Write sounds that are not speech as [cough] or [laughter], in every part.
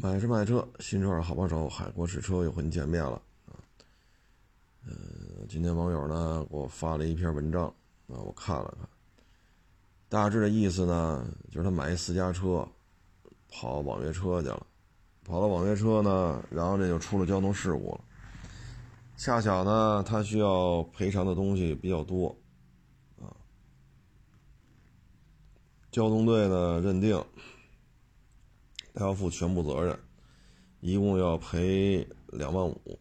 买车卖车，新车好帮手，海阔试车又和您见面了啊。呃，今天网友呢给我发了一篇文章啊，我看了看，大致的意思呢就是他买一私家车，跑网约车去了，跑到网约车呢，然后这就出了交通事故了。恰巧呢，他需要赔偿的东西比较多啊。交通队呢认定。他要负全部责任，一共要赔两万五。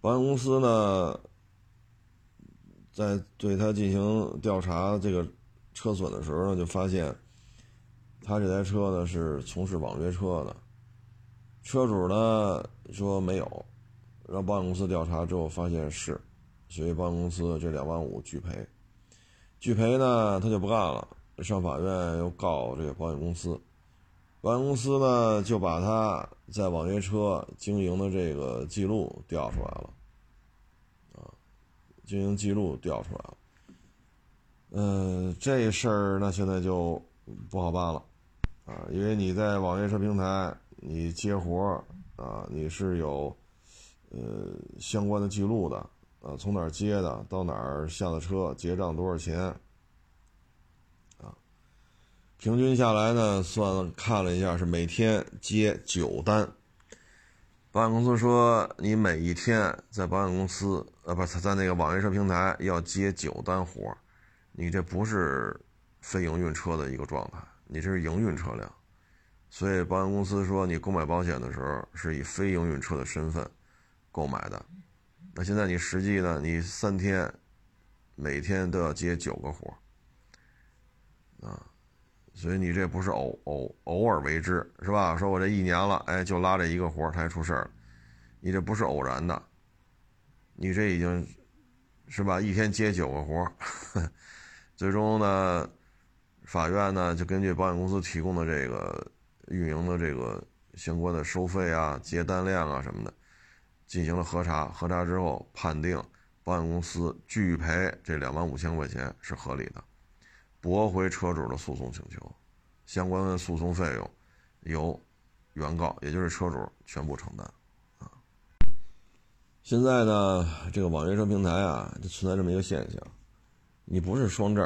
保险公司呢，在对他进行调查这个车损的时候呢，就发现他这台车呢是从事网约车的，车主呢说没有，让保险公司调查之后发现是，所以保险公司这两万五拒赔。拒赔呢，他就不干了，上法院又告这个保险公司。保险公司呢，就把他在网约车经营的这个记录调出来了，啊，经营记录调出来了。嗯，这事儿那现在就不好办了，啊，因为你在网约车平台你接活啊，你是有呃相关的记录的，啊，从哪儿接的，到哪儿下的车，结账多少钱。平均下来呢，算看了一下，是每天接九单。保险公司说，你每一天在保险公司，呃，不是，在那个网约车平台要接九单活你这不是非营运车的一个状态，你这是营运车辆。所以保险公司说，你购买保险的时候是以非营运车的身份购买的。那现在你实际呢，你三天每天都要接九个活啊。所以你这不是偶偶偶尔为之是吧？说我这一年了，哎，就拉这一个活他还出事儿，你这不是偶然的，你这已经，是吧？一天接九个活 [laughs] 最终呢，法院呢就根据保险公司提供的这个运营的这个相关的收费啊、接单量啊什么的，进行了核查，核查之后判定保险公司拒赔这两万五千块钱是合理的。驳回车主的诉讼请求，相关的诉讼费用由原告，也就是车主全部承担。啊，现在呢，这个网约车平台啊，就存在这么一个现象：你不是双证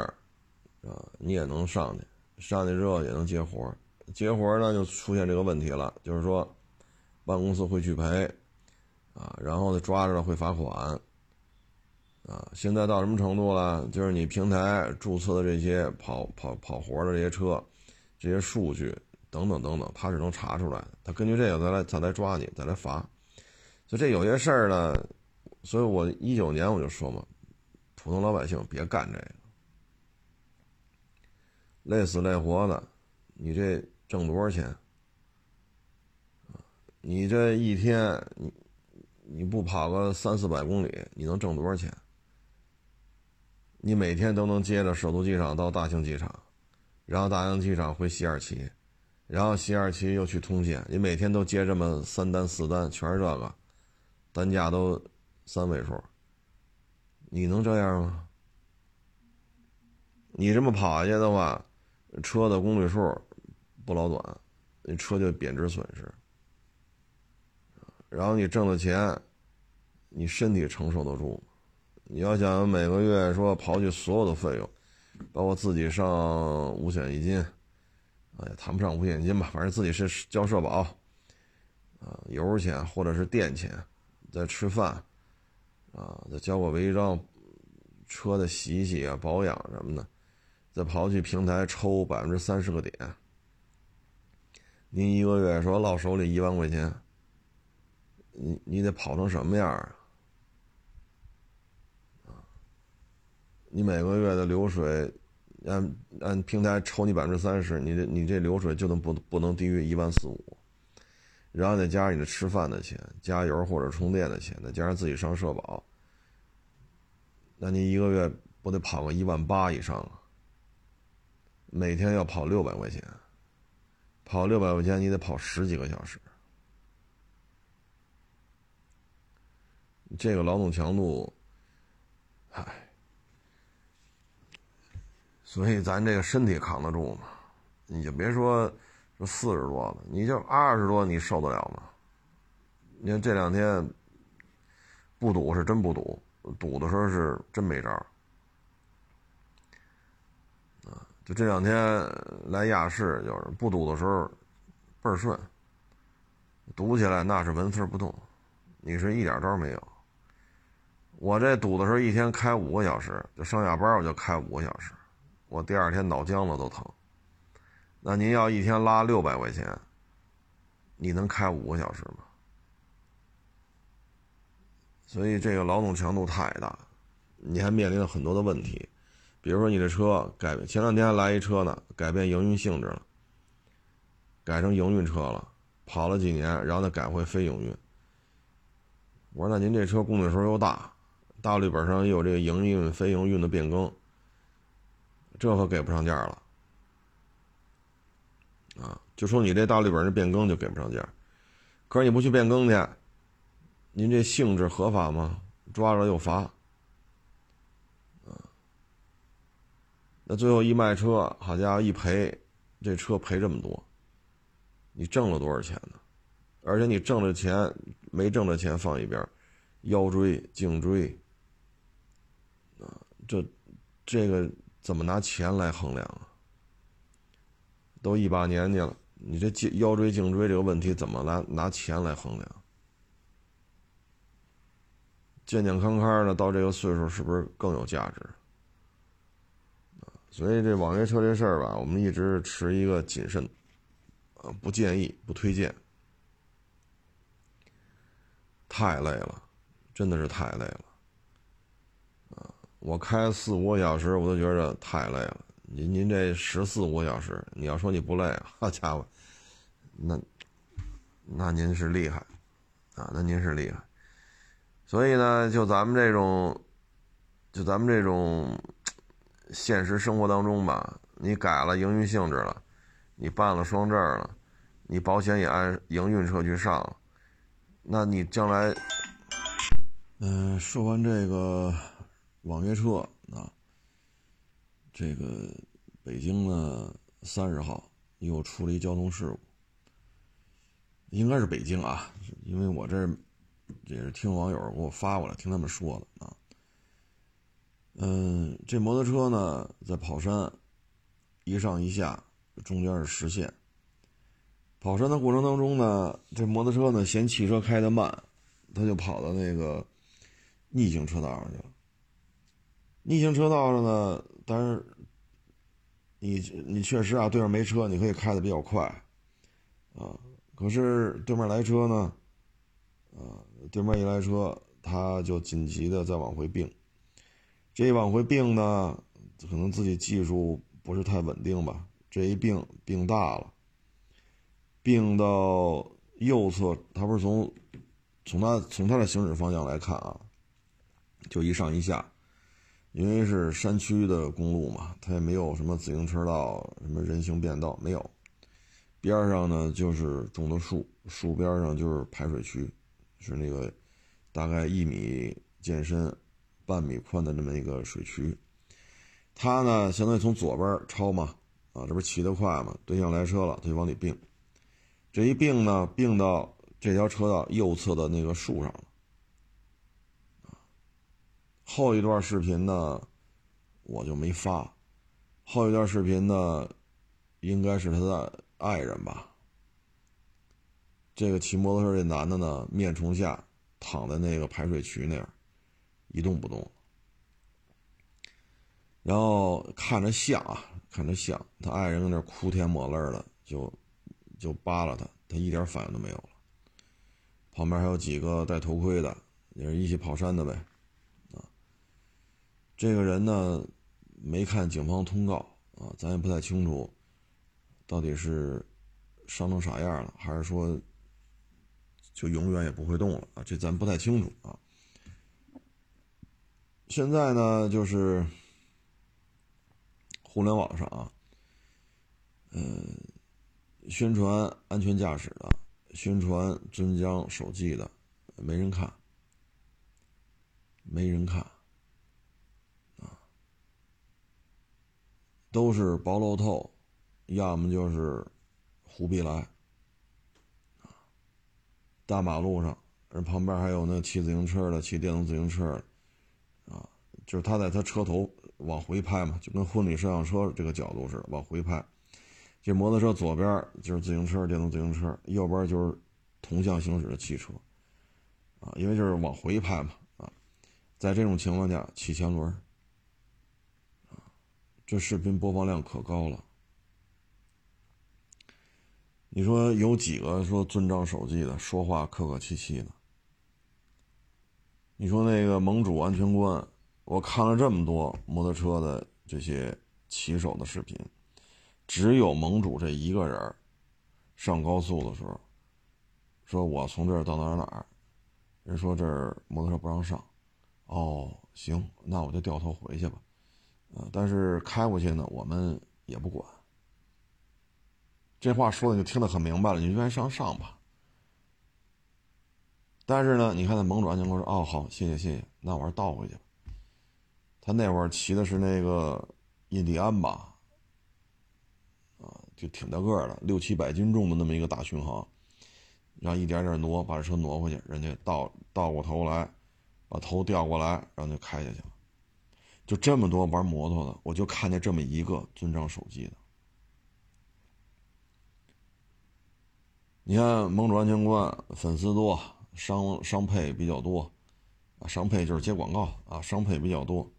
啊，你也能上去，上去之后也能接活接活呢就出现这个问题了，就是说，办公司会拒赔，啊，然后呢抓着了会罚款。啊，现在到什么程度了？就是你平台注册的这些跑跑跑活的这些车，这些数据等等等等，他是能查出来的。他根据这个再来再来抓你，再来罚。所以这有些事儿呢，所以我一九年我就说嘛，普通老百姓别干这个，累死累活的，你这挣多少钱？你这一天你你不跑个三四百公里，你能挣多少钱？你每天都能接着首都机场到大兴机场，然后大兴机场回西二旗，然后西二旗又去通县，你每天都接这么三单四单，全是这个，单价都三位数，你能这样吗？你这么跑下去的话，车的公里数不老短，那车就贬值损失，然后你挣的钱，你身体承受得住？你要想每个月说刨去所有的费用，包括自己上五险一金，哎，谈不上五险一金吧，反正自己是交社保，啊，油钱或者是电钱，再吃饭，啊，再交个违章，车的洗洗啊、保养什么的，再刨去平台抽百分之三十个点，您一个月说落手里一万块钱，你你得跑成什么样啊？你每个月的流水，按按平台抽你百分之三十，你这你这流水就能不不能低于一万四五，然后再加上你的吃饭的钱、加油或者充电的钱，再加上自己上社保，那你一个月不得跑个一万八以上啊？每天要跑六百块钱，跑六百块钱你得跑十几个小时，这个劳动强度，所以咱这个身体扛得住吗？你就别说说四十多了，你就二十多，你受得了吗？你看这两天不堵是真不堵，堵的时候是真没招啊！就这两天来亚市，就是不堵的时候倍儿顺，堵起来那是纹丝不动，你是一点招没有。我这堵的时候，一天开五个小时，就上下班我就开五个小时，我第二天脑浆子都疼。那您要一天拉六百块钱，你能开五个小时吗？所以这个劳动强度太大，你还面临了很多的问题，比如说你这车改，前两天还来一车呢，改变营运性质了，改成营运车了，跑了几年，然后再改回非营运。我说那您这车公里数又大。大绿本上也有这个营运、非营运的变更，这可给不上价了啊！就说你这大绿本这变更就给不上价，可是你不去变更去，您这性质合法吗？抓着又罚啊！那最后一卖车，好家伙一赔，这车赔这么多，你挣了多少钱呢？而且你挣的钱没挣的钱放一边，腰椎、颈椎。啊这，这个怎么拿钱来衡量啊？都一把年纪了，你这颈腰椎、颈椎这个问题怎么来拿钱来衡量？健健康康的到这个岁数，是不是更有价值？所以这网约车这事儿吧，我们一直持一个谨慎，啊，不建议，不推荐，太累了，真的是太累了。我开四五个小时，我都觉着太累了。您您这十四五个小时，你要说你不累，[laughs] 好家伙，那那您是厉害啊，那您是厉害。所以呢，就咱们这种，就咱们这种现实生活当中吧，你改了营运性质了，你办了双证了，你保险也按营运车去上了，那你将来，嗯，说完这个。网约车啊，这个北京呢三十号又出了一交通事故，应该是北京啊，因为我这也是听网友给我发过来，听他们说的啊。嗯，这摩托车呢在跑山，一上一下，中间是实线。跑山的过程当中呢，这摩托车呢嫌汽车开的慢，他就跑到那个逆行车道上去了。逆行车道上呢，但是你你确实啊，对面没车，你可以开的比较快，啊，可是对面来车呢，啊，对面一来车，他就紧急的再往回并，这一往回并呢，可能自己技术不是太稳定吧，这一并并大了，并到右侧，他不是从从他从他的行驶方向来看啊，就一上一下。因为是山区的公路嘛，它也没有什么自行车道、什么人行便道，没有。边上呢就是种的树，树边上就是排水区，是那个大概一米见深、半米宽的这么一个水渠。他呢，相当于从左边超嘛，啊，这不骑得快嘛，对向来车了，他就往里并。这一并呢，并到这条车道右侧的那个树上了。后一段视频呢，我就没发。后一段视频呢，应该是他的爱人吧。这个骑摩托车这男的呢，面冲下躺在那个排水渠那儿，一动不动。然后看着像啊，看着像，他爱人搁那哭天抹泪的，就就扒拉他，他一点反应都没有了。旁边还有几个戴头盔的，也是一起跑山的呗。这个人呢，没看警方通告啊，咱也不太清楚，到底是伤成啥样了，还是说就永远也不会动了啊？这咱不太清楚啊。现在呢，就是互联网上啊，嗯，宣传安全驾驶的，宣传尊江守纪的，没人看，没人看。都是薄露透，要么就是虎逼来，大马路上，人旁边还有那骑自行车的、骑电动自行车的，啊，就是他在他车头往回拍嘛，就跟婚礼摄像车这个角度似的，往回拍。这摩托车左边就是自行车、电动自行车，右边就是同向行驶的汽车，啊，因为就是往回拍嘛，啊，在这种情况下骑前轮，这视频播放量可高了。你说有几个说尊重手机的，说话客客气气的？你说那个盟主安全官，我看了这么多摩托车的这些骑手的视频，只有盟主这一个人上高速的时候，说我从这儿到哪儿哪儿，人说这儿摩托车不让上，哦，行，那我就掉头回去吧，啊，但是开过去呢，我们也不管。这话说的就听得很明白了，你就愿意上上吧。但是呢，你看那盟主安全官说：“哦，好，谢谢谢谢，那我还是倒回去。”他那会儿骑的是那个印第安吧，啊，就挺大个儿的，六七百斤重的那么一个大巡航，然后一点点挪，把这车挪回去，人家倒倒过头来，把头调过来，然后就开下去了。就这么多玩摩托的，我就看见这么一个尊重手机的。你看，盟主安全官粉丝多，商商配比较多，啊，商配就是接广告啊，商配比较多，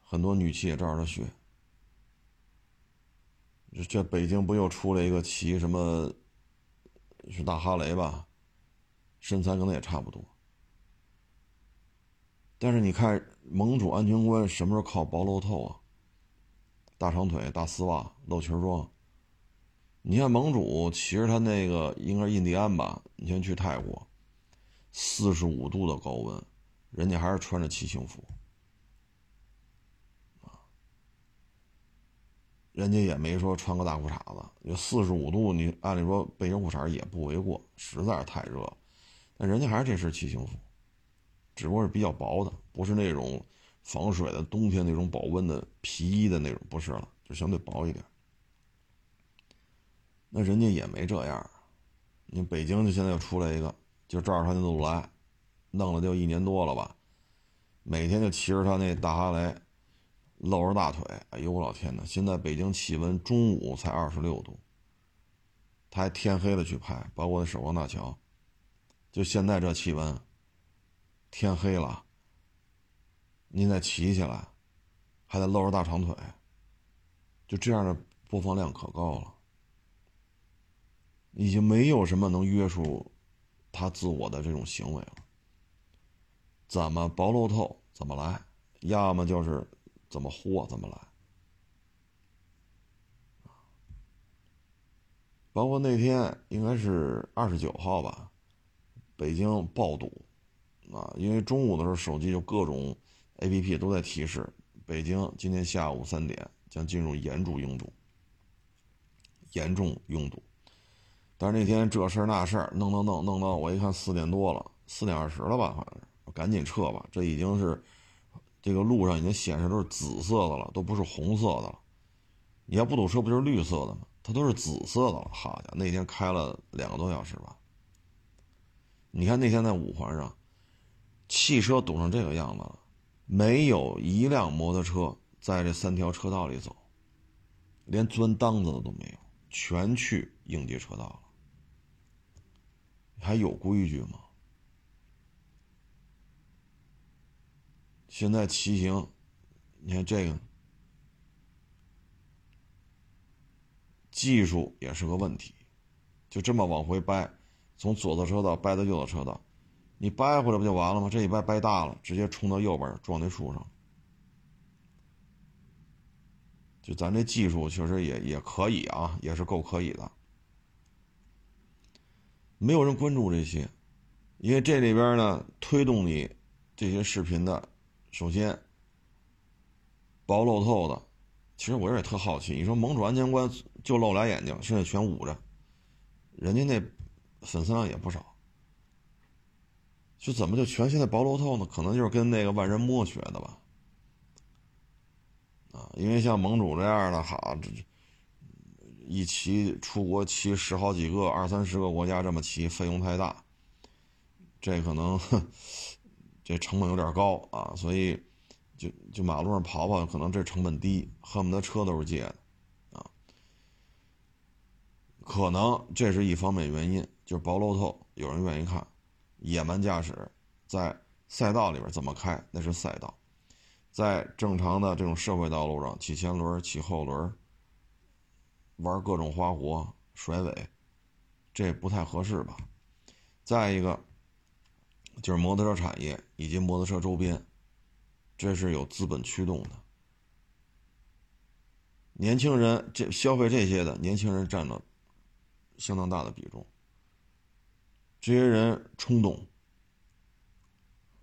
很多女骑也照着他学。这这北京不又出来一个骑什么，是大哈雷吧？身材可能也差不多。但是你看，盟主安全官什么时候靠薄露透啊？大长腿、大丝袜、露裙装。你看盟主骑着他那个应该是印第安吧？你先去泰国，四十五度的高温，人家还是穿着骑行服，啊，人家也没说穿个大裤衩子。有四十五度，你按理说背着裤衩也不为过，实在是太热。但人家还是这身骑行服，只不过是比较薄的，不是那种防水的冬天那种保温的皮衣的那种，不是了，就相对薄一点。那人家也没这样，你北京就现在又出来一个，就照着他那路来，弄了就一年多了吧，每天就骑着他那大哈雷，露着大腿，哎呦我老天呐！现在北京气温中午才二十六度，他还天黑了去拍，包括那首钢大桥，就现在这气温，天黑了，您再骑起来，还得露着大长腿，就这样的播放量可高了。已经没有什么能约束他自我的这种行为了。怎么薄露透怎么来，要么就是怎么豁怎么来。包括那天应该是二十九号吧，北京爆堵啊，因为中午的时候手机就各种 APP 都在提示，北京今天下午三点将进入严重拥堵，严重拥堵。但是那天这事儿那事儿，弄弄弄弄到我一看四点多了，四点二十了吧，好像是，赶紧撤吧。这已经是这个路上已经显示都是紫色的了，都不是红色的了。你要不堵车，不就是绿色的吗？它都是紫色的了。好家伙，那天开了两个多小时吧。你看那天在五环上，汽车堵成这个样子了，没有一辆摩托车在这三条车道里走，连钻裆子的都没有，全去应急车道了。还有规矩吗？现在骑行，你看这个技术也是个问题，就这么往回掰，从左侧车道掰到右侧车道，你掰回来不就完了吗？这一掰掰大了，直接冲到右边撞那树上。就咱这技术确实也也可以啊，也是够可以的。没有人关注这些，因为这里边呢，推动你这些视频的，首先薄露透的，其实我也特好奇，你说盟主安全官就露俩眼睛，剩下全捂着，人家那粉丝量也不少，就怎么就全现在薄露透呢？可能就是跟那个万人摸学的吧，啊，因为像盟主这样的，好这一骑出国骑十好几个、二三十个国家这么骑，费用太大，这可能这成本有点高啊，所以就就马路上跑跑，可能这成本低，恨不得车都是借的啊。可能这是一方面原因，就是薄露透，有人愿意看，野蛮驾驶在赛道里边怎么开，那是赛道。在正常的这种社会道路上，骑前轮、骑后轮，玩各种花活、甩尾，这不太合适吧？再一个，就是摩托车产业以及摩托车周边，这是有资本驱动的。年轻人这消费这些的年轻人占了相当大的比重。这些人冲动。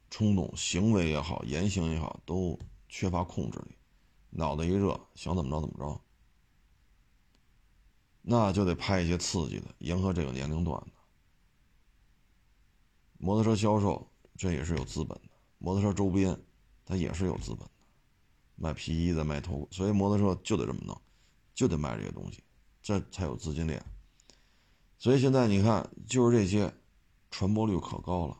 冲动行为也好，言行也好，都缺乏控制力，脑袋一热想怎么着怎么着，那就得拍一些刺激的，迎合这个年龄段的。摩托车销售这也是有资本的，摩托车周边它也是有资本的，卖皮衣的，卖头，所以摩托车就得这么弄，就得卖这些东西，这才有资金链。所以现在你看，就是这些，传播率可高了。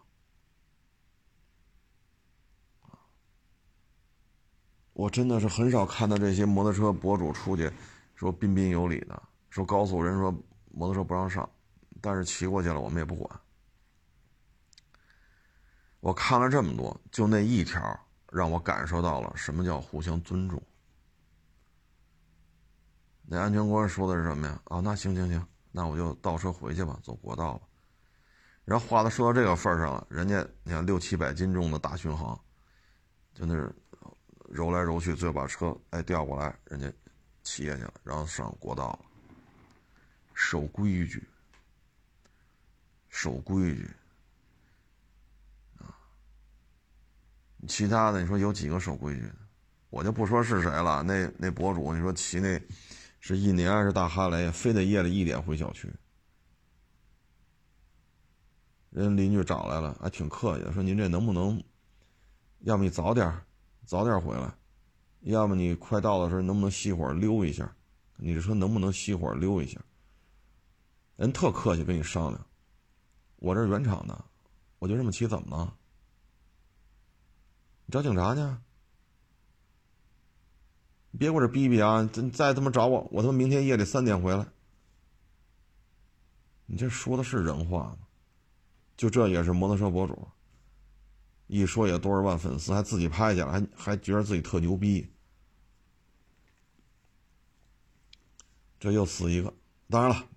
我真的是很少看到这些摩托车博主出去说彬彬有礼的，说告诉人说摩托车不让上，但是骑过去了我们也不管。我看了这么多，就那一条让我感受到了什么叫互相尊重。那安全官说的是什么呀？啊，那行行行，那我就倒车回去吧，走国道吧。然后话都说到这个份上了，人家你看六七百斤重的大巡航，就那是。揉来揉去，最后把车哎调过来，人家骑下去了，然后上国道了。守规矩，守规矩啊！其他的你说有几个守规矩的？我就不说是谁了。那那博主，你说骑那是一年是大哈雷，非得夜里一点回小区，人邻居找来了，还挺客气的，说您这能不能，要么你早点。早点回来，要么你快到的时候能不能熄火溜一下？你这车能不能熄火溜一下？人特客气跟你商量。我这原厂的，我就这么骑怎么了？你找警察去？别给我这逼逼啊！再再他妈找我，我他妈明天夜里三点回来。你这说的是人话吗？就这也是摩托车博主。一说也多少万粉丝，还自己拍去了，还还觉得自己特牛逼。这又死一个，当然了，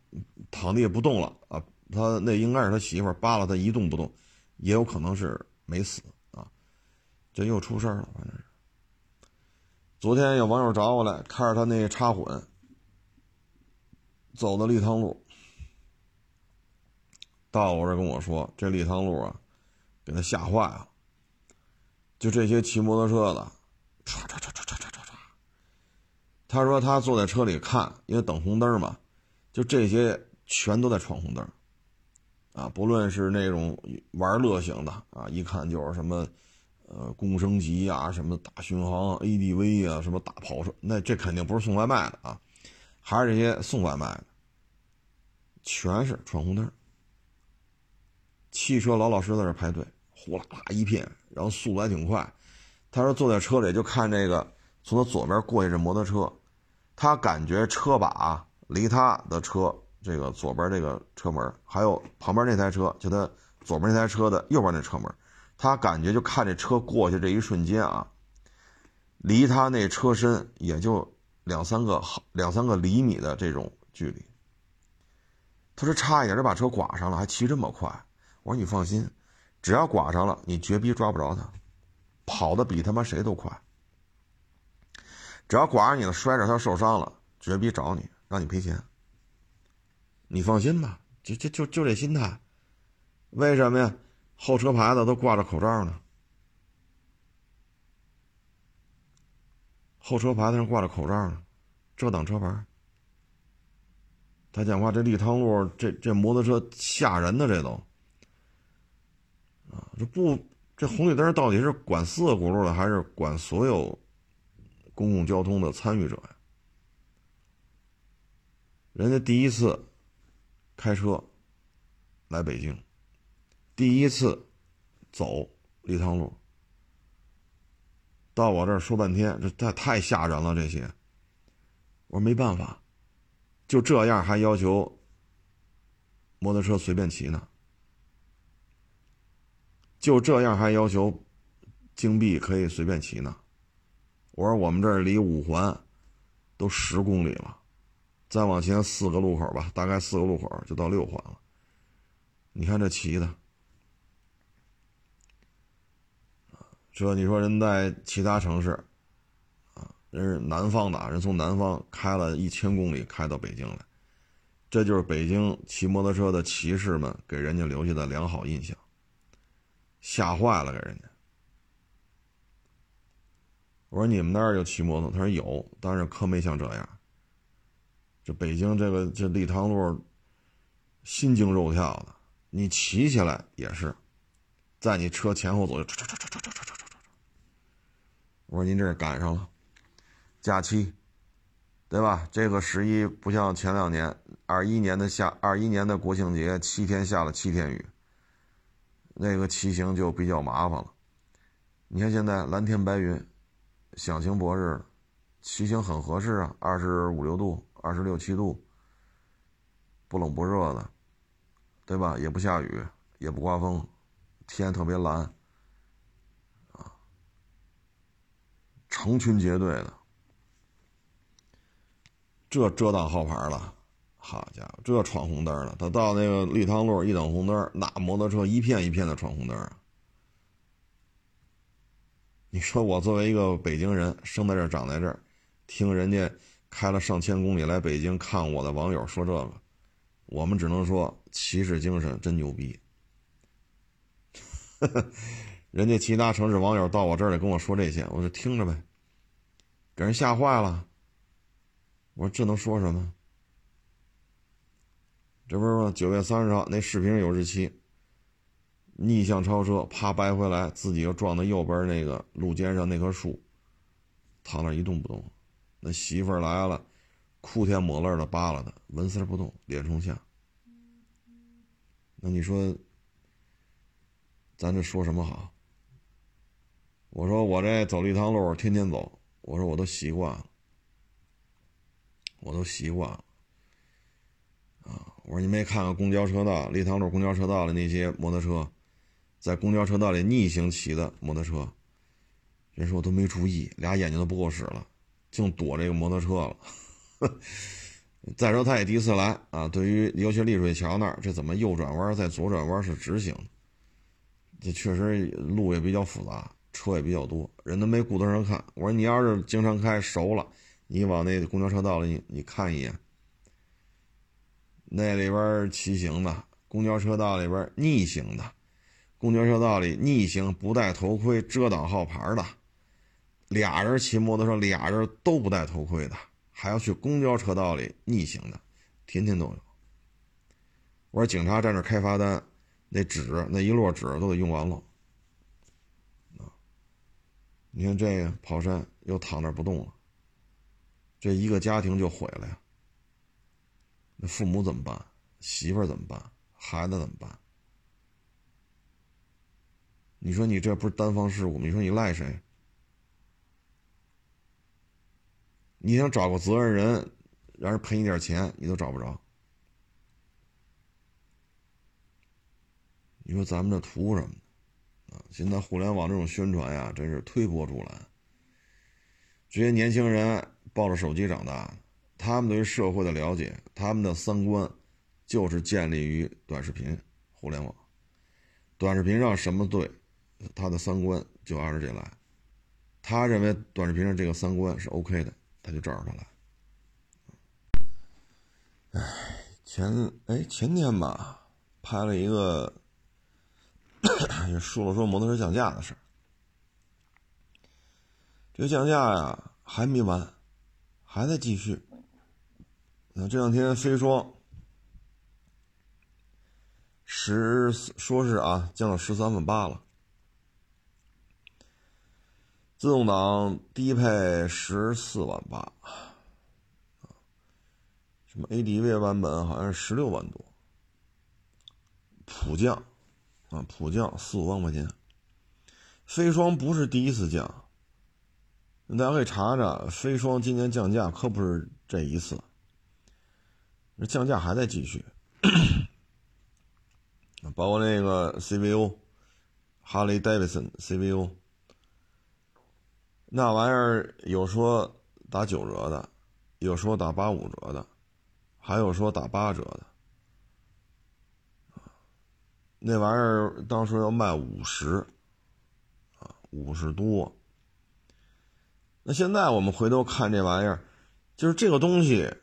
躺地也不动了啊。他那应该是他媳妇扒拉他一动不动，也有可能是没死啊。这又出事了，反正是。昨天有网友找我来，看着他那插混，走的立汤路，到我这跟我说，这立汤路啊，给他吓坏了。就这些骑摩托车的，唰唰唰唰唰唰唰唰。他说他坐在车里看，因为等红灯嘛，就这些全都在闯红灯，啊，不论是那种玩乐型的啊，一看就是什么，呃，共升级啊，什么大巡航 ADV 啊，什么大跑车，那这肯定不是送外卖的啊，还是这些送外卖的，全是闯红灯，汽车老老实实在这排队。呼啦啦一片，然后速度还挺快。他说坐在车里就看这个从他左边过去这摩托车，他感觉车把离他的车这个左边这个车门，还有旁边那台车，就他左边那台车的右边那车门，他感觉就看这车过去这一瞬间啊，离他那车身也就两三个两三个厘米的这种距离。他说差一点就把车剐上了，还骑这么快。我说你放心。只要剐上了，你绝逼抓不着他，跑的比他妈谁都快。只要剐上你了，摔着他受伤了，绝逼找你，让你赔钱。你放心吧，就就就就这心态。为什么呀？后车牌子都挂着口罩呢，后车牌子上挂着口罩呢，遮挡车牌。他讲话，这立汤路这这摩托车吓人的，这都。啊，这不，这红绿灯到底是管四个轱辘的，还是管所有公共交通的参与者呀？人家第一次开车来北京，第一次走立汤路，到我这儿说半天，这太太吓人了。这些，我说没办法，就这样还要求摩托车随便骑呢？就这样还要求京 B 可以随便骑呢？我说我们这儿离五环都十公里了，再往前四个路口吧，大概四个路口就到六环了。你看这骑的，这你说人在其他城市，啊，人是南方的，人从南方开了一千公里开到北京来，这就是北京骑摩托车的骑士们给人家留下的良好印象。吓坏了，给人家。我说你们那儿有骑摩托？他说有，但是可没像这样。这北京这个这立汤路，心惊肉跳的。你骑起来也是，在你车前后左右，我说您这是赶上了，假期，对吧？这个十一不像前两年，二一年的下二一年的国庆节七天下了七天雨。那个骑行就比较麻烦了。你看现在蓝天白云，响晴博日，骑行很合适啊，二十五六度，二十六七度，不冷不热的，对吧？也不下雨，也不刮风，天特别蓝，啊，成群结队的，这遮挡号牌了。好家伙，这闯红灯了！他到那个立汤路一等红灯，那摩托车一片一片的闯红灯啊！你说我作为一个北京人，生在这儿长在这儿，听人家开了上千公里来北京看我的网友说这个，我们只能说骑士精神真牛逼。[laughs] 人家其他城市网友到我这儿来跟我说这些，我就听着呗，给人吓坏了。我说这能说什么？这不是吗？九月三十号那视频有日期。逆向超车，啪掰回来，自己又撞到右边那个路肩上那棵树，躺那一动不动。那媳妇儿来了，哭天抹泪的扒拉他，纹丝不动，脸冲下。那你说，咱这说什么好？我说我这走了一趟路，天天走，我说我都习惯了，我都习惯了。我说你没看看公交车道，立汤路公交车道的那些摩托车，在公交车道里逆行骑的摩托车，人说我都没注意，俩眼睛都不够使了，净躲这个摩托车了。[laughs] 再说他也第一次来啊，对于尤其丽水桥那儿，这怎么右转弯再左转弯是直行？这确实路也比较复杂，车也比较多，人都没顾得上看。我说你要是经常开熟了，你往那公交车道里你看一眼。那里边骑行的，公交车道里边逆行的，公交车道里逆行不戴头盔遮挡号牌的，俩人骑摩托车，俩人都不戴头盔的，还要去公交车道里逆行的，天天都有。我说警察站那开罚单，那纸那一摞纸都得用完了。啊，你看这个跑山又躺那不动了，这一个家庭就毁了呀。那父母怎么办？媳妇儿怎么办？孩子怎么办？你说你这不是单方事故？你说你赖谁？你想找个责任人，让人赔你点钱，你都找不着。你说咱们这图什么？啊，现在互联网这种宣传呀，真是推波助澜。这些年轻人抱着手机长大。他们对于社会的了解，他们的三观，就是建立于短视频、互联网。短视频上什么对，他的三观就按照这来。他认为短视频上这个三观是 OK 的，他就照着他来。哎，前哎前天吧，拍了一个 [coughs] 也，说了说摩托车降价的事儿。这个降价呀还没完，还在继续。那这两天飞双十说是啊降到十三万八了，自动挡低配十四万八，什么 ADV 版本好像是十六万多，普降啊，普降四五万块钱。飞双不是第一次降，大家可以查查，飞双今年降价可不是这一次，那降价还在继续。包括那个 CVO，哈雷戴维森 CVO，那玩意儿有说打九折的，有说打八五折的，还有说打八折的，那玩意儿当时要卖五十，啊，五十多。那现在我们回头看这玩意儿，就是这个东西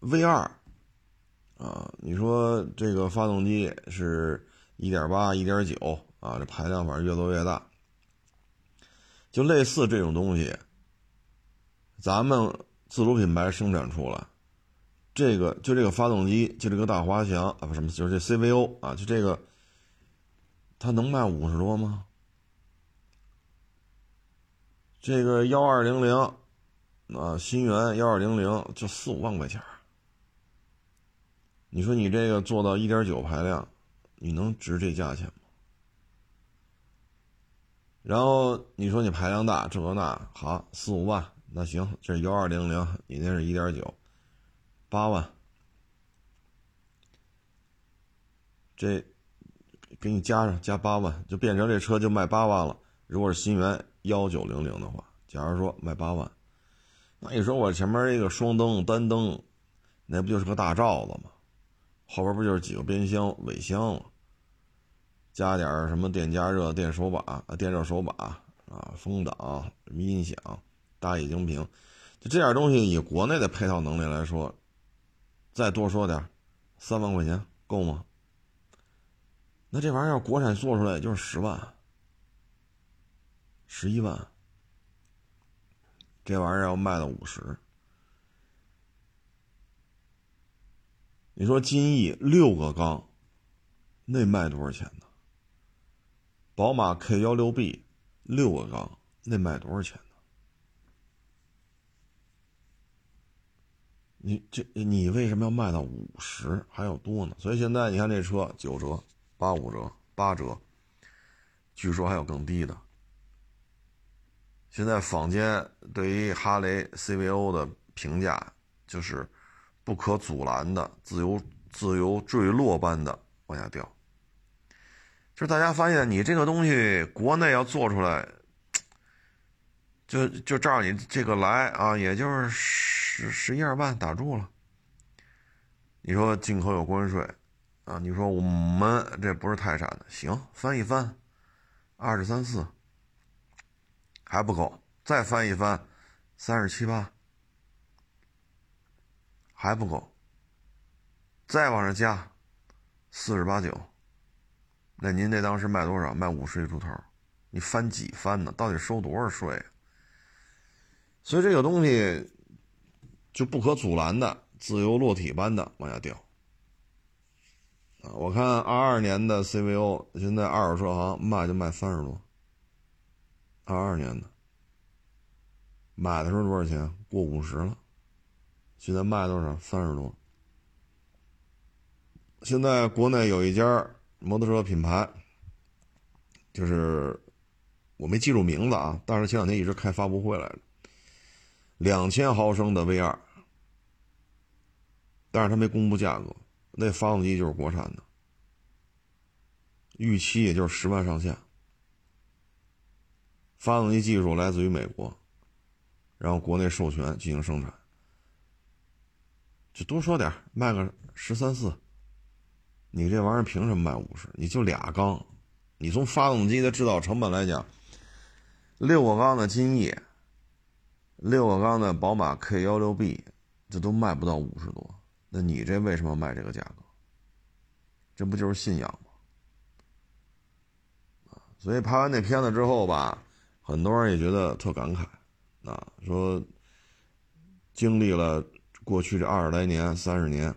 ，V 二。啊，你说这个发动机是一点八、一点九啊，这排量反正越做越大，就类似这种东西，咱们自主品牌生产出来，这个就这个发动机，就这个大滑翔啊，不什么，就是这 CVO 啊，就这个，它能卖五十多吗？这个幺二零零啊，新源幺二零零就四五万块钱。你说你这个做到一点九排量，你能值这价钱吗？然后你说你排量大，这个那好四五万，那行，这是幺二零零，你那是一点九，八万，这给你加上加八万，就变成这车就卖八万了。如果是新源幺九零零的话，假如说卖八万，那你说我前面一个双灯单灯，那不就是个大罩子吗？后边不就是几个边箱、尾箱吗？加点什么电加热、电手把、电热手把啊、风挡、音响、大液晶屏，就这点东西，以国内的配套能力来说，再多说点，三万块钱够吗？那这玩意儿要国产做出来也就是十万、十一万，这玩意儿要卖到五十。你说金翼六个缸，那卖多少钱呢？宝马 K 幺六 B 六个缸，那卖多少钱呢？你这你为什么要卖到五十还要多呢？所以现在你看这车九折、八五折、八折，据说还有更低的。现在坊间对于哈雷 CVO 的评价就是。不可阻拦的自由自由坠落般的往下掉，就是大家发现你这个东西国内要做出来，就就照你这个来啊，也就是十十一二万打住了。你说进口有关税啊，你说我们这不是泰山的，行翻一翻，二十三四还不够，再翻一翻，三十七八。还不够，再往上加，四十八九。那您那当时卖多少？卖五十一出头，你翻几番呢？到底收多少税？所以这个东西就不可阻拦的自由落体般的往下掉。啊，我看二二年的 CVO 现在二手车行卖就卖三十多。二二年的买的时候多少钱？过五十了。现在卖多少？三十多。现在国内有一家摩托车品牌，就是我没记住名字啊，但是前两天一直开发布会来着。两千毫升的 V 二，但是他没公布价格，那发动机就是国产的，预期也就是十万上下。发动机技术来自于美国，然后国内授权进行生产。就多说点卖个十三四。你这玩意儿凭什么卖五十？你就俩缸，你从发动机的制造成本来讲，六个缸的金翼，六个缸的宝马 K 幺六 B，这都卖不到五十多。那你这为什么卖这个价格？这不就是信仰吗？所以拍完那片子之后吧，很多人也觉得特感慨，啊，说经历了。过去这二十来年、三十年，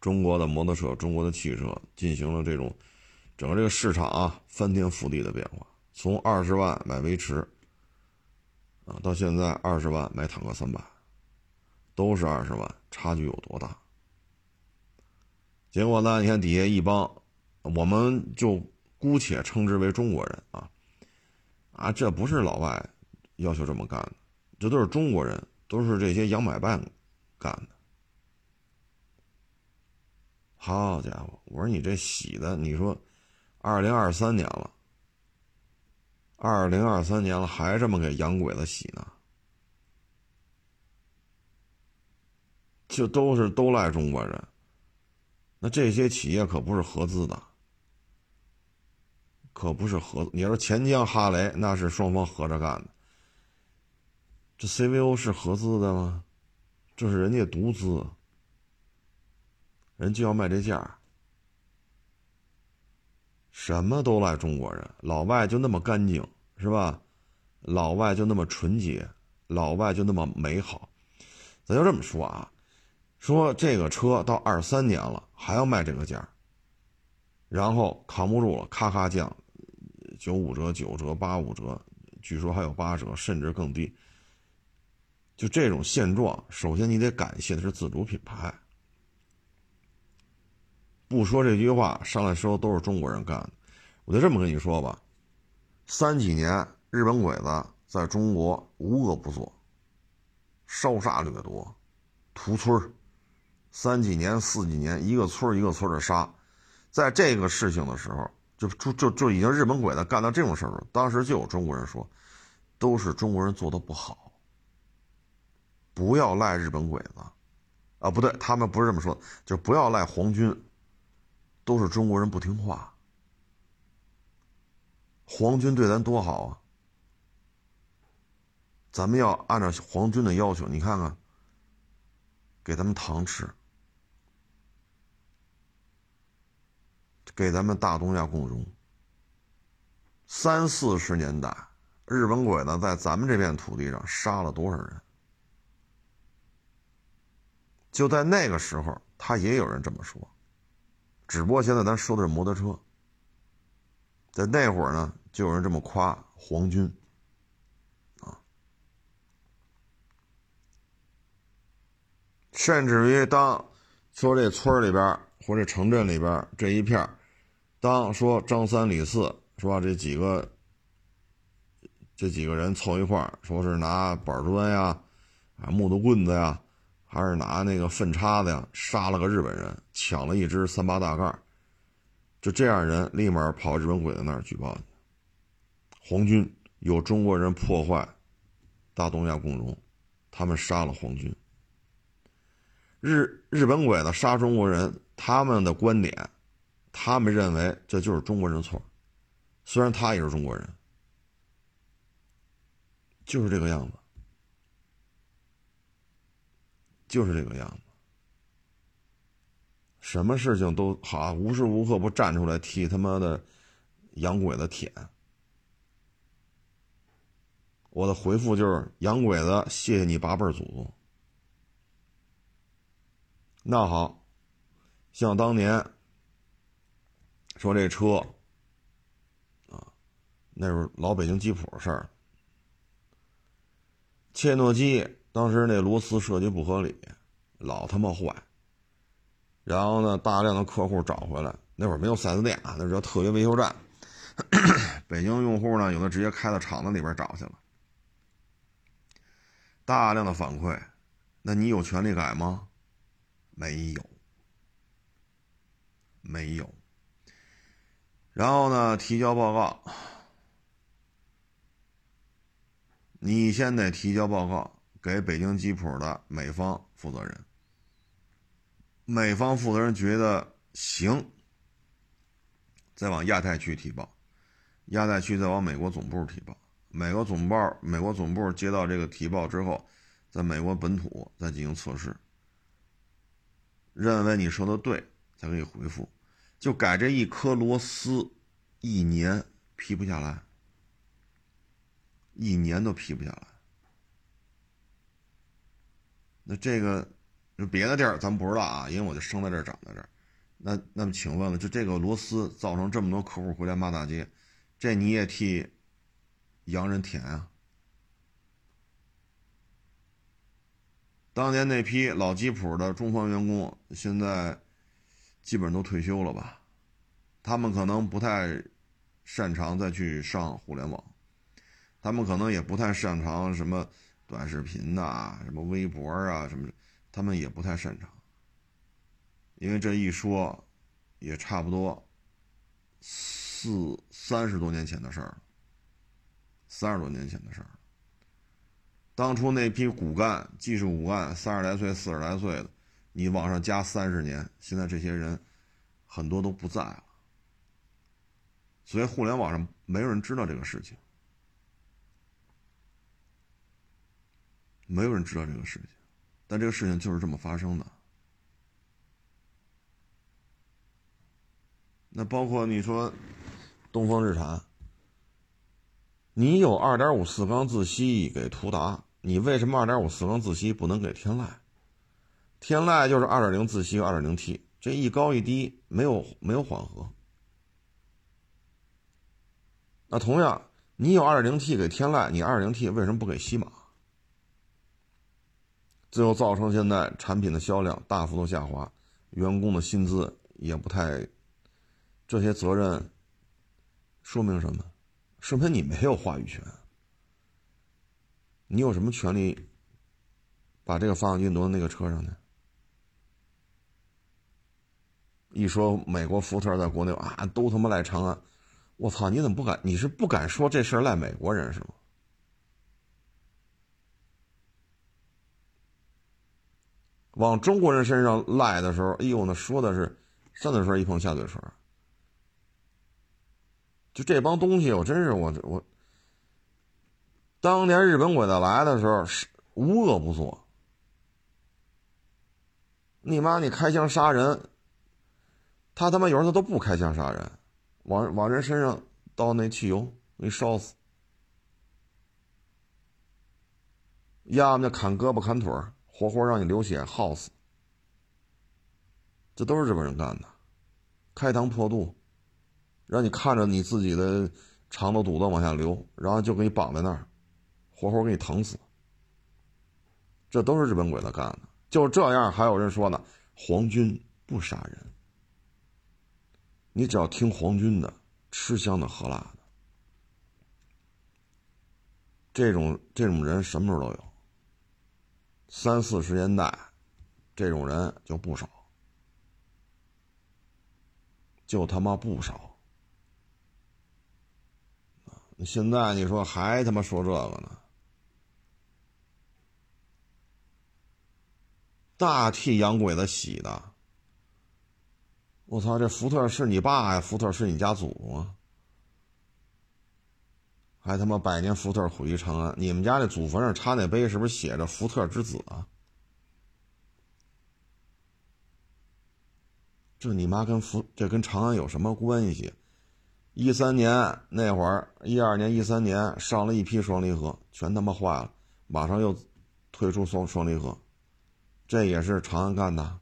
中国的摩托车、中国的汽车进行了这种整个这个市场啊翻天覆地的变化。从二十万买威驰啊，到现在二十万买坦克三百，都是二十万，差距有多大？结果呢？你看底下一帮，我们就姑且称之为中国人啊，啊，这不是老外要求这么干的，这都是中国人，都是这些洋买办干的。好家伙，我说你这洗的，你说，二零二三年了，二零二三年了，还这么给洋鬼子洗呢？就都是都赖中国人。那这些企业可不是合资的，可不是合。你要说钱江哈雷，那是双方合着干的。这 CVO 是合资的吗？这是人家独资，人就要卖这价。什么都赖中国人，老外就那么干净是吧？老外就那么纯洁，老外就那么美好。咱就这么说啊。说这个车到二三年了还要卖这个价，然后扛不住了，咔咔降，九五折、九折、八五折，据说还有八折，甚至更低。就这种现状，首先你得感谢的是自主品牌。不说这句话，上来时候都是中国人干的。我就这么跟你说吧，三几年日本鬼子在中国无恶不作，烧杀掠夺，屠村儿。三几年、四几年，一个村一个村的杀，在这个事情的时候，就就就就已经日本鬼子干到这种事儿当时就有中国人说，都是中国人做的不好，不要赖日本鬼子，啊，不对，他们不是这么说，就不要赖皇军，都是中国人不听话，皇军对咱多好啊，咱们要按照皇军的要求，你看看，给咱们糖吃。给咱们大东亚共荣。三四十年代，日本鬼子在咱们这片土地上杀了多少人？就在那个时候，他也有人这么说。只不过现在咱说的是摩托车，在那会儿呢，就有人这么夸皇军，啊，甚至于当说这村里边或者城镇里边这一片当说张三李四是吧？这几个这几个人凑一块，说是拿板砖呀、啊木头棍子呀，还是拿那个粪叉子呀，杀了个日本人，抢了一只三八大盖就这样人立马跑日本鬼子那儿举报去。皇军有中国人破坏大东亚共荣，他们杀了皇军。日日本鬼子杀中国人，他们的观点。他们认为这就是中国人错，虽然他也是中国人，就是这个样子，就是这个样子。什么事情都好，无时无刻不站出来替他妈的洋鬼子舔。我的回复就是洋鬼子，谢谢你八辈祖宗。那好，像当年。说这车，啊，那是老北京吉普的事儿。切诺基当时那螺丝设计不合理，老他妈坏。然后呢，大量的客户找回来，那会儿没有 4S 店啊，那叫特约维修站。[clears throat] 北京用户呢，有的直接开到厂子里边找去了。大量的反馈，那你有权利改吗？没有，没有。然后呢？提交报告，你先得提交报告给北京吉普的美方负责人。美方负责人觉得行，再往亚太区提报，亚太区再往美国总部提报。美国总报，美国总部接到这个提报之后，在美国本土再进行测试，认为你说的对，才可以回复。就改这一颗螺丝，一年批不下来，一年都批不下来。那这个，就别的地儿咱不知道啊，因为我就生在这儿长在这儿。那那么，请问了，就这个螺丝造成这么多客户回来骂大街，这你也替洋人舔啊？当年那批老吉普的中方员工，现在基本都退休了吧？他们可能不太擅长再去上互联网，他们可能也不太擅长什么短视频呐、什么微博啊什么，他们也不太擅长。因为这一说，也差不多四三十多年前的事儿，三十多年前的事儿。当初那批骨干、技术骨干，三十来岁、四十来岁的，你往上加三十年，现在这些人很多都不在了。所以互联网上没有人知道这个事情，没有人知道这个事情，但这个事情就是这么发生的。那包括你说东风日产，你有二点五四缸自吸给途达，你为什么二点五四缸自吸不能给天籁？天籁就是二点零自吸二点零 T，这一高一低没有没有缓和。那同样，你有二点零 T 给天籁，你二点零 T 为什么不给西马？最后造成现在产品的销量大幅度下滑，员工的薪资也不太。这些责任说明什么？说明你没有话语权。你有什么权利把这个发动机挪到那个车上呢？一说美国福特在国内啊，都他妈赖长安，我操！你怎么不敢？你是不敢说这事儿赖美国人是吗？往中国人身上赖的时候，哎呦，那说的是上嘴唇一碰下嘴唇。就这帮东西，我真是我我。当年日本鬼子来的时候，是无恶不作。你妈，你开枪杀人，他他妈有时候他都不开枪杀人，往往人身上倒那汽油，给烧死；要么就砍胳膊砍腿活活让你流血耗死。这都是日本人干的，开膛破肚。让你看着你自己的肠子、肚子往下流，然后就给你绑在那儿，活活给你疼死。这都是日本鬼子干的。就这样，还有人说呢，皇军不杀人。你只要听皇军的，吃香的喝辣的。这种这种人什么时候都有。三四十年代，这种人就不少，就他妈不少。现在你说还他妈说这个呢？大替洋鬼子洗的！我操，这福特是你爸呀？福特是你家祖啊？还他妈百年福特毁于长安！你们家那祖坟上插那碑是不是写着“福特之子”啊？这你妈跟福这跟长安有什么关系？一三年那会儿，一二年、一三年上了一批双离合，全他妈坏了，马上又推出双双离合，这也是长安干的，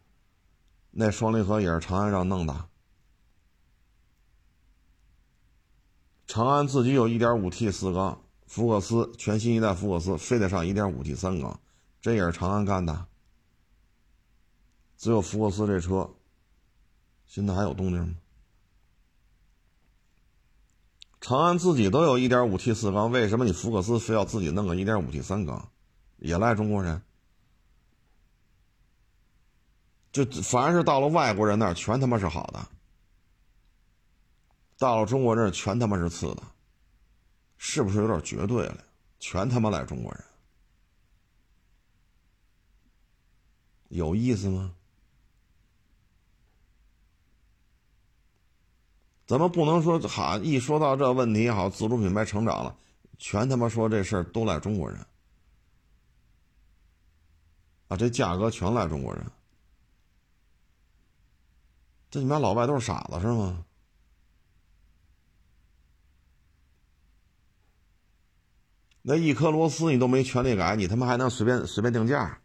那双离合也是长安让弄的。长安自己有一点五 T 四缸，福克斯全新一代福克斯非得上一点五 T 三缸，这也是长安干的。只有福克斯这车，现在还有动静吗？长安自己都有一点五 T 四缸，为什么你福克斯非要自己弄个一点五 T 三缸？也赖中国人。就凡是到了外国人那儿，全他妈是好的；到了中国这，全他妈是次的。是不是有点绝对了？全他妈赖中国人，有意思吗？咱们不能说好，一说到这问题，好，自主品牌成长了，全他妈说这事儿都赖中国人，啊，这价格全赖中国人，这你妈老外都是傻子是吗？那一颗螺丝你都没权利改，你他妈还能随便随便定价？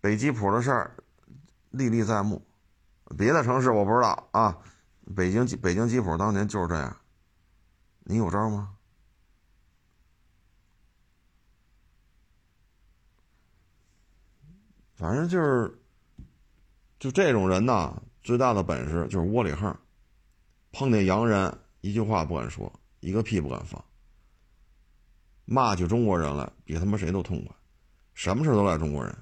北吉普的事儿历历在目，别的城市我不知道啊。北京北京吉普当年就是这样，你有招吗？反正就是，就这种人呐，最大的本事就是窝里横，碰见洋人一句话不敢说，一个屁不敢放，骂起中国人来比他妈谁都痛快，什么事都赖中国人。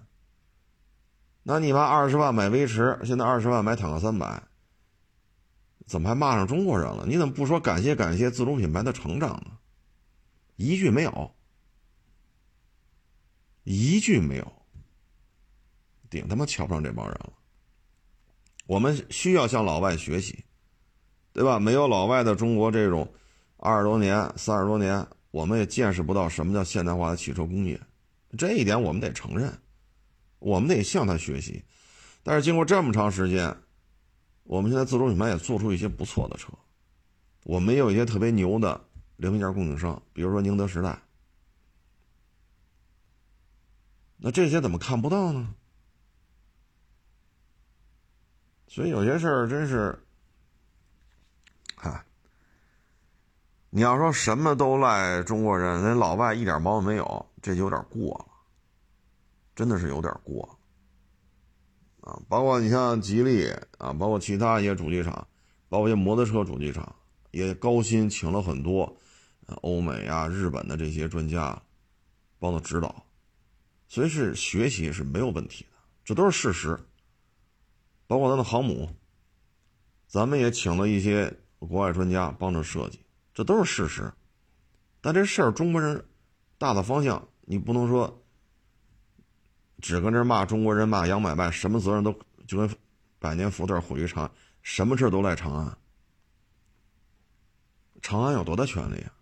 那你妈二十万买威驰，现在二十万买坦克三百，怎么还骂上中国人了？你怎么不说感谢感谢自主品牌的成长呢？一句没有，一句没有，顶他妈瞧不上这帮人了。我们需要向老外学习，对吧？没有老外的中国这种二十多年、三十多年，我们也见识不到什么叫现代化的汽车工业，这一点我们得承认。我们得向他学习，但是经过这么长时间，我们现在自主品牌也做出一些不错的车，我们也有一些特别牛的零配件供应商，比如说宁德时代。那这些怎么看不到呢？所以有些事儿真是，你要说什么都赖中国人，那老外一点毛病没有，这就有点过了。真的是有点过，啊，包括你像吉利啊，包括其他一些主机厂，包括一些摩托车主机厂，也高薪请了很多，欧美啊、日本的这些专家，帮他指导，所以是学习是没有问题的，这都是事实。包括咱的航母，咱们也请了一些国外专家帮着设计，这都是事实。但这事儿中国人大的方向，你不能说。只跟这骂中国人骂洋买卖，什么责任都就跟百年福特毁于长安，什么事都赖长安。长安有多大权利啊？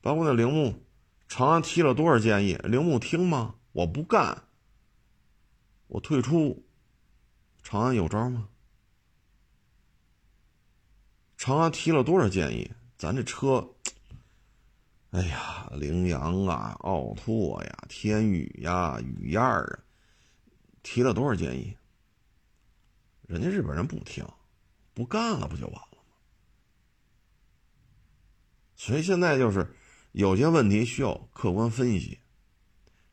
包括那铃木，长安提了多少建议，铃木听吗？我不干，我退出。长安有招吗？长安提了多少建议，咱这车。哎呀，羚羊啊，奥拓呀，天宇呀，雨燕啊，提了多少建议？人家日本人不听，不干了，不就完了吗？所以现在就是有些问题需要客观分析，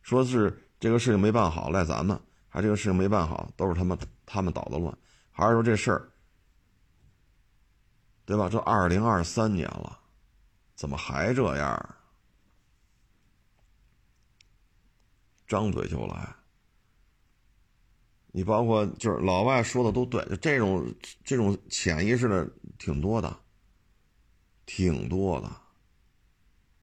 说是这个事情没办好赖咱们，还这个事情没办好都是他们他们捣的乱，还是说这事儿，对吧？这二零二三年了。怎么还这样？张嘴就来。你包括就是老外说的都对，这种这种潜意识的挺多的，挺多的。